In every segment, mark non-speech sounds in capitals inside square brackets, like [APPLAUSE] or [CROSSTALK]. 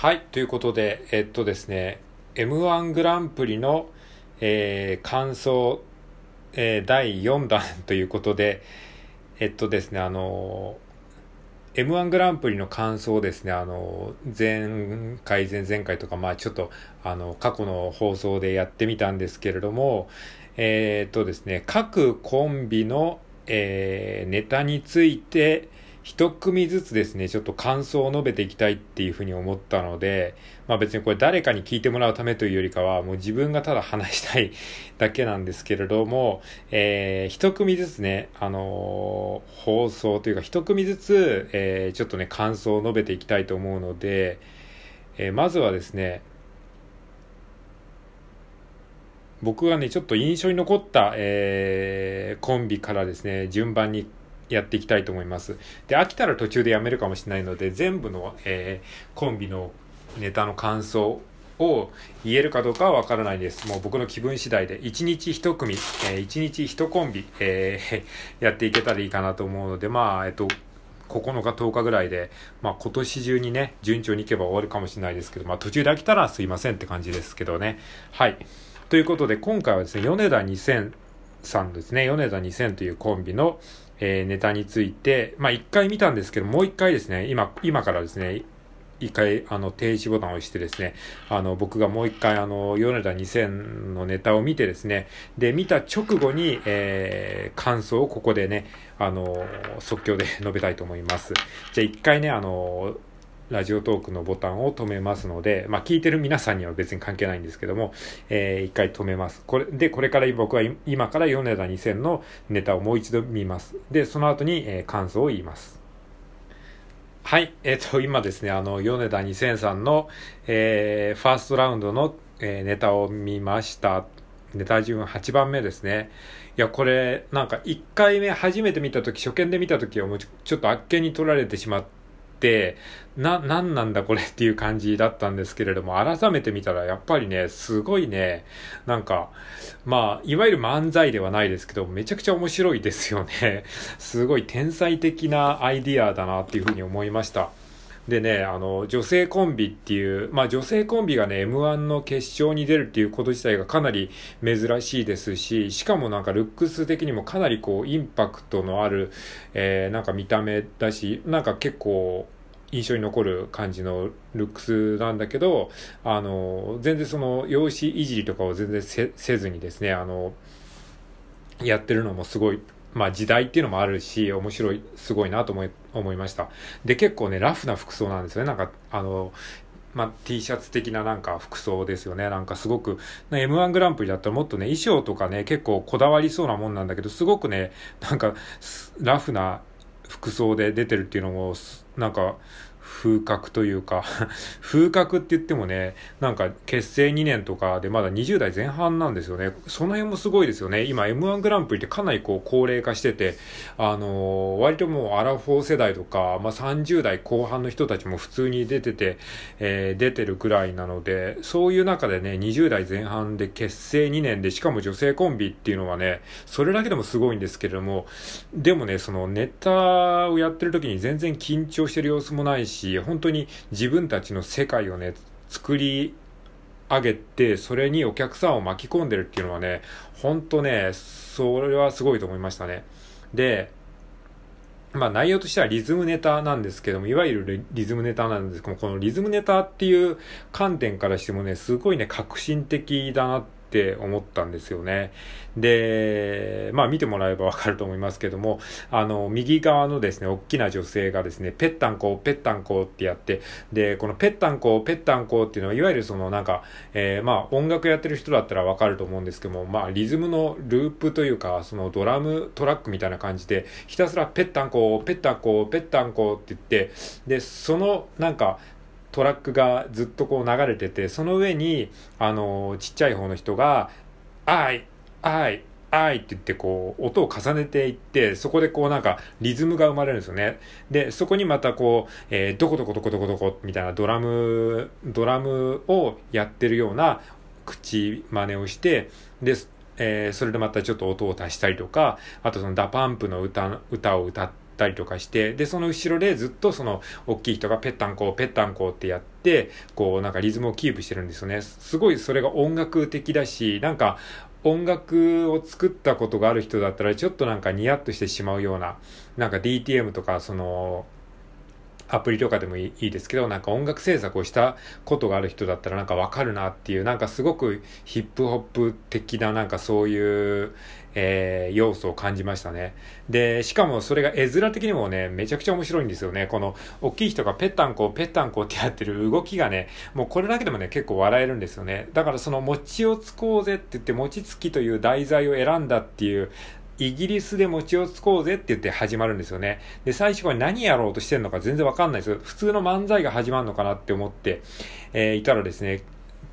はい、ということで、えっとですね、M1 グランプリの、えー感想、えー第4弾ということで、えっとですね、あのー、M1 グランプリの感想ですね、あのー、前回、前々回とか、まあちょっと、あの、過去の放送でやってみたんですけれども、えっとですね、各コンビの、えーネタについて、一組ずつですね、ちょっと感想を述べていきたいっていうふうに思ったので、まあ別にこれ誰かに聞いてもらうためというよりかは、もう自分がただ話したい [LAUGHS] だけなんですけれども、えー一組ずつね、あのー放送というか一組ずつ、えーちょっとね、感想を述べていきたいと思うので、えーまずはですね、僕がね、ちょっと印象に残った、えーコンビからですね、順番にやっていきたいと思います。で、飽きたら途中でやめるかもしれないので、全部の、えーコンビのネタの感想を言えるかどうかはわからないです。もう僕の気分次第で、1日1組、えー、1日1コンビ、えー [LAUGHS] やっていけたらいいかなと思うので、まあ、えっと、9日10日ぐらいで、まあ今年中にね、順調にいけば終わるかもしれないですけど、まあ途中で飽きたらすいませんって感じですけどね。はい。ということで、今回はですね、米田2000さんですね、米田2000というコンビの、えーネタについて、まあ一回見たんですけど、もう一回ですね、今、今からですね、一回、あの、停止ボタンを押してですね、あの、僕がもう一回、あの、米田2000のネタを見てですね、で、見た直後に、えー感想をここでね、あの、即興で述べたいと思います。じゃあ一回ね、あの、ラジオトークのボタンを止めますので、まあ、聞いてる皆さんには別に関係ないんですけども、えー一回止めます。これ、で、これから僕は今から米田2000のネタをもう一度見ます。で、その後に、えー感想を言います。はい。えっ、と、今ですね、あの、米田2000さんの、えーファーストラウンドの、えーネタを見ました。ネタ順8番目ですね。いや、これ、なんか1回目初めて見たとき、初見で見たときはもうちょっとあっけに取られてしまって、な、なんなんだこれっていう感じだったんですけれども、改めて見たらやっぱりね、すごいね、なんか、まあ、いわゆる漫才ではないですけど、めちゃくちゃ面白いですよね。すごい天才的なアイディアだなっていうふうに思いました。でね、あの、女性コンビっていう、まあ女性コンビがね、M1 の決勝に出るっていうこと自体がかなり珍しいですし、しかもなんかルックス的にもかなりこう、インパクトのある、えーなんか見た目だし、なんか結構、印象に残る感じのルックスなんだけど、あの、全然その、容姿いじりとかを全然せずにですね、あの、やってるのもすごい、まあ時代っていうのもあるし、面白い、すごいなと思い、思いました。で、結構ね、ラフな服装なんですよね。なんか、あの、まあ、T シャツ的ななんか服装ですよね。なんかすごく、M1 グランプリだったらもっとね、衣装とかね、結構こだわりそうなもんなんだけど、すごくね、なんか、ラフな服装で出てるっていうのも、なんか、風格というか、[LAUGHS] 風格って言ってもね、なんか結成2年とかでまだ20代前半なんですよね。その辺もすごいですよね。今 M1 グランプリってかなりこう高齢化してて、あのー割ともうアラフォー世代とか、まあ、30代後半の人たちも普通に出てて、えー出てるくらいなので、そういう中でね、20代前半で結成2年で、しかも女性コンビっていうのはね、それだけでもすごいんですけれども、でもね、そのネタをやってる時に全然緊張してる様子もないし、本当に自分たちの世界をね、作り上げて、それにお客さんを巻き込んでるっていうのはね、本当ね、それはすごいと思いましたね。で、まあ内容としてはリズムネタなんですけども、いわゆるリリズムネタなんですけども、このリズムネタっていう観点からしてもね、すごいね、革新的だなってって思ったんですよね。で、まあ見てもらえばわかると思いますけども、あの、右側のですね、大きな女性がですね、ペッタンコー、ペッタンコーってやって、で、このペッタンコー、ペッタンコーっていうのは、いわゆるそのなんか、えーまあ音楽やってる人だったらわかると思うんですけども、まあリズムのループというか、そのドラムトラックみたいな感じで、ひたすらペッタンコー、ペッタンコー、ペッタンコーって言って、で、そのなんか、トラックがずっとこう流れてて、その上に、あの、ちっちゃい方の人が、あい、あい、あいって言ってこう、音を重ねていって、そこでこうなんかリズムが生まれるんですよね。で、そこにまたこう、えー、どこどこどこどこどこみたいなドラム、ドラムをやってるような口真似をして、で、えーそれでまたちょっと音を足したりとか、あとその DA PUMP の歌、歌を歌ってったりとかして、で、その後ろでずっとその、大きい人がペッタンコー、ペッタンコーってやって、こう、なんかリズムをキープしてるんですよね。すごいそれが音楽的だし、なんか、音楽を作ったことがある人だったらちょっとなんかニヤッとしてしまうような、なんか DTM とかその、アプリとかでもいいですけど、なんか音楽制作をしたことがある人だったらなんかわかるなっていう、なんかすごくヒップホップ的ななんかそういう、えー、要素を感じましたね。で、しかもそれが絵面的にもね、めちゃくちゃ面白いんですよね。この、大きい人がペッタンコ、ペッタンコってやってる動きがね、もうこれだけでもね、結構笑えるんですよね。だからその餅をつこうぜって言って、餅つきという題材を選んだっていう、イギリスで餅をつこうぜって言って始まるんですよね。で、最初これ何やろうとしてるのか全然わかんないです。普通の漫才が始まるのかなって思って、えー、いたらですね、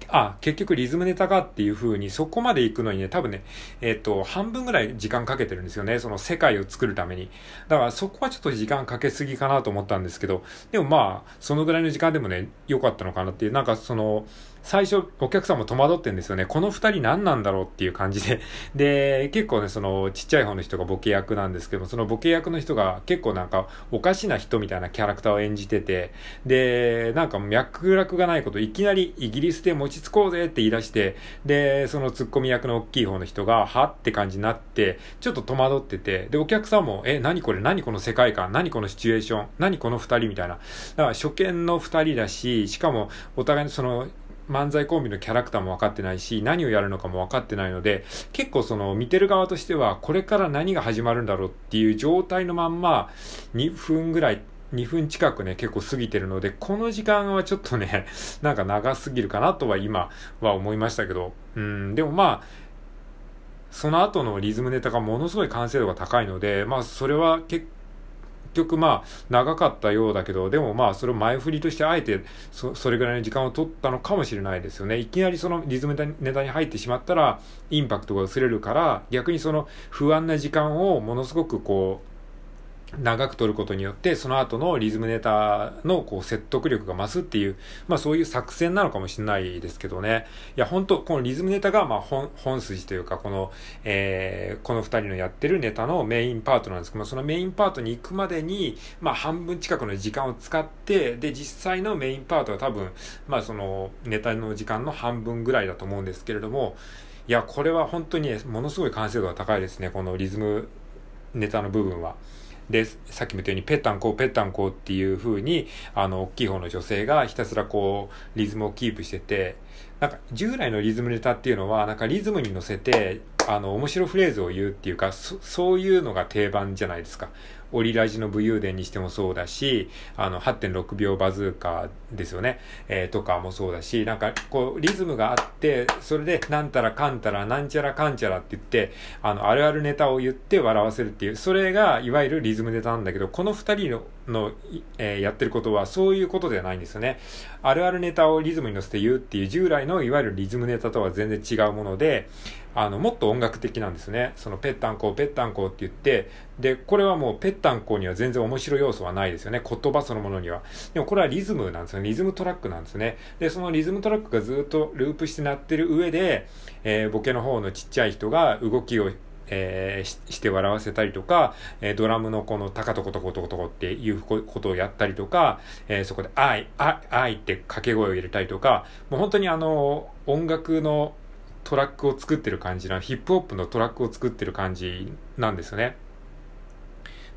あ、結局リズムネタかっていう風に、そこまで行くのにね、多分ね、えっ、ー、と、半分ぐらい時間かけてるんですよね。その世界を作るために。だからそこはちょっと時間かけすぎかなと思ったんですけど、でもまあ、そのぐらいの時間でもね、良かったのかなっていう、なんかその、最初お客さんも戸惑ってんですよね。この二人何なんだろうっていう感じで。[LAUGHS] で、結構ね、そのちっちゃい方の人がボケ役なんですけども、そのボケ役の人が結構なんかおかしな人みたいなキャラクターを演じてて、で、なんか脈絡がないこと、いきなりイギリスで持ちつこうぜって言い出して、で、そのツッコミ役の大きい方の人が、はって感じになって、ちょっと戸惑ってて、で、お客さんも、え、何これ何この世界観何このシチュエーション何この二人みたいな。だから初見の二人だし、しかもお互いのその、漫才コンビのキャラクターも分かってないし、何をやるのかも分かってないので、結構その見てる側としては、これから何が始まるんだろうっていう状態のまんま、2分ぐらい、2分近くね、結構過ぎてるので、この時間はちょっとね、[LAUGHS] なんか長すぎるかなとは今は思いましたけど、うん、でもまあ、その後のリズムネタがものすごい完成度が高いので、まあそれは結局まあ長かったようだけど、でもまあそれを前振りとしてあえてそそれぐらいの時間を取ったのかもしれないですよね。いきなりそのリズムネタに入ってしまったらインパクトが薄れるから、逆にその不安な時間をものすごくこう、長く撮ることによって、その後のリズムネタのこう説得力が増すっていう、まあそういう作戦なのかもしれないですけどね。いや、本当このリズムネタがまあ本、本筋というか、この、えー、この二人のやってるネタのメインパートなんですけどそのメインパートに行くまでに、まあ半分近くの時間を使って、で、実際のメインパートは多分、まあそのネタの時間の半分ぐらいだと思うんですけれども、いや、これは本当にものすごい完成度が高いですね、このリズムネタの部分は。で、さっきも言ったように、ペッタンコー、ペッタンコーっていう風に、あの、大きい方の女性がひたすらこう、リズムをキープしてて、なんか、従来のリズムネタっていうのは、なんかリズムに乗せて、あの、面白フレーズを言うっていうか、そそういうのが定番じゃないですか。オリラジの武勇伝にしてもそうだし、あの、8.6秒バズーカですよね。えー、とかもそうだし、なんか、こう、リズムがあって、それで、なんたらかんたら、なんちゃらかんちゃらって言って、あの、あるあるネタを言って笑わせるっていう、それが、いわゆるリズムネタなんだけど、この二人の、の、えー、やってることは、そういうことではないんですよね。あるあるネタをリズムに乗せて言うっていう、従来の、いわゆるリズムネタとは全然違うもので、あの、もっと音楽的なんですね。その、ペッタンコー、ペッタンコーって言って、で、これはもう、ペッタンコーには全然面白い要素はないですよね。言葉そのものには。でも、これはリズムなんですよね。リズムトラックなんですね。で、そのリズムトラックがずっとループして鳴ってる上で、えー、ボケの方のちっちゃい人が動きをえー、して笑わせたりとか、えー、ドラムのこのタカトコトコトコトコっていうことをやったりとか、えー、そこであい、あい、あいって掛け声を入れたりとか、もう本当にあの、音楽のトラックを作ってる感じな、ヒップホップのトラックを作ってる感じなんですよね。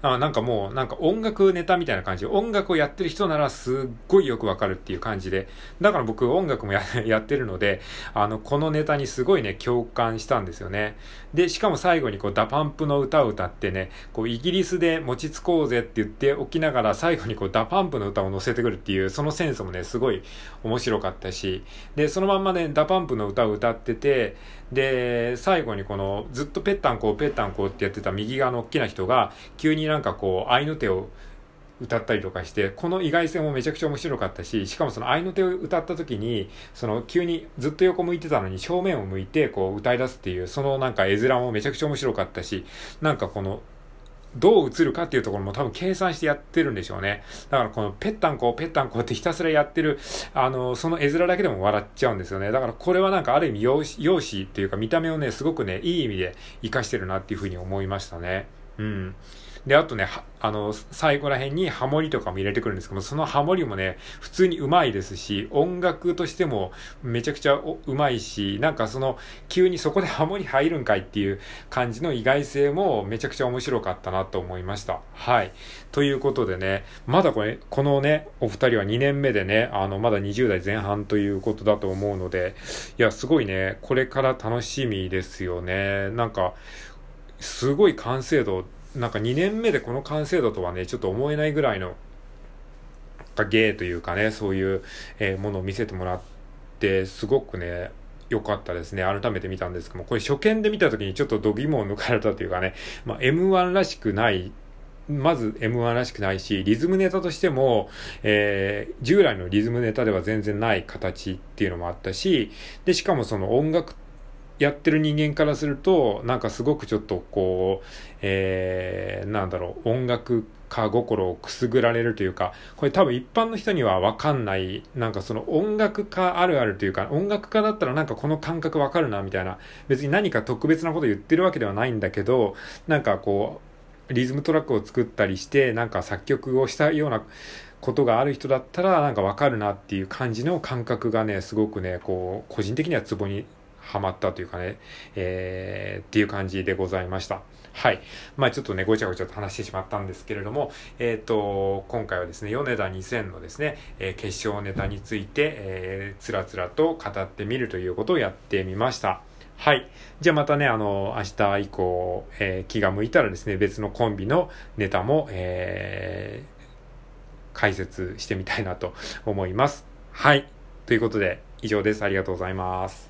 あなんかもう、なんか音楽ネタみたいな感じ。音楽をやってる人ならすっごいよくわかるっていう感じで。だから僕音楽も [LAUGHS] やってるので、あの、このネタにすごいね、共感したんですよね。で、しかも最後にこう、 DA PUMP の歌を歌ってね、こう、イギリスで餅つこうぜって言っておきながら、最後にこう、 DA PUMP の歌を乗せてくるっていう、そのセンスもね、すごい面白かったし、で、そのまんまね、 DA PUMP の歌を歌ってて、で、最後にこの、ずっとペッタンコーペッタンコってやってた右側の大きな人が、急になんかこう、合いの手を歌ったりとかして、この意外性もめちゃくちゃ面白かったし、しかもその合いの手を歌った時に、その急にずっと横向いてたのに正面を向いてこう歌い出すっていう、そのなんか絵面もめちゃくちゃ面白かったし、なんかこの、どう映るかっていうところも多分計算してやってるんでしょうね。だからこのペッタンコ、ペッタンコってひたすらやってる、あの、その絵面だけでも笑っちゃうんですよね。だからこれはなんかある意味容姿、容姿っていうか見た目をね、すごくね、いい意味で活かしてるなっていうふうに思いましたね。うん。で、あとね、あの、最後ら辺にハモリとかも入れてくるんですけども、そのハモリもね、普通にうまいですし、音楽としてもめちゃくちゃうまいし、なんかその、急にそこでハモリ入るんかいっていう感じの意外性もめちゃくちゃ面白かったなと思いました。はい。ということでね、まだこれ、このね、お二人は2年目でね、あの、まだ20代前半ということだと思うので、いや、すごいね、これから楽しみですよね。なんか、すごい完成度なんか2年目でこの完成度とはね、ちょっと思えないぐらいの、芸というかね、そういう、え、ものを見せてもらって、すごくね、良かったですね。改めて見たんですけども、これ初見で見た時にちょっと度肝を抜かれたというかね、まあ、M1 らしくないまず M1 らしくないし、リズムネタとしても、えー、従来のリズムネタでは全然ない形っていうのもあったし、で、しかもその音楽ってやってる人間からすると、なんかすごくちょっとこう、えー、なんだろう、音楽家心をくすぐられるというか、これ多分一般の人にはわかんない、なんかその音楽家あるあるというか、音楽家だったらなんかこの感覚わかるな、みたいな。別に何か特別なこと言ってるわけではないんだけど、なんかこう、リズムトラックを作ったりして、なんか作曲をしたような、ことがある人だったらなんかわかるなっていう感じの感覚がね、すごくね、こう、個人的にはツボにハマったというかね、えー、っていう感じでございました。はい。まあちょっとね、ごちゃごちゃと話してしまったんですけれども、えっ、ー、と、今回はですね、米田2000のですね、えー、決勝ネタについて、えー、つらつらと語ってみるということをやってみました。はい。じゃあまたね、あの、明日以降、えー、気が向いたらですね、別のコンビのネタも、えー、解説してみたいなと思います。はい。ということで、以上です。ありがとうございます。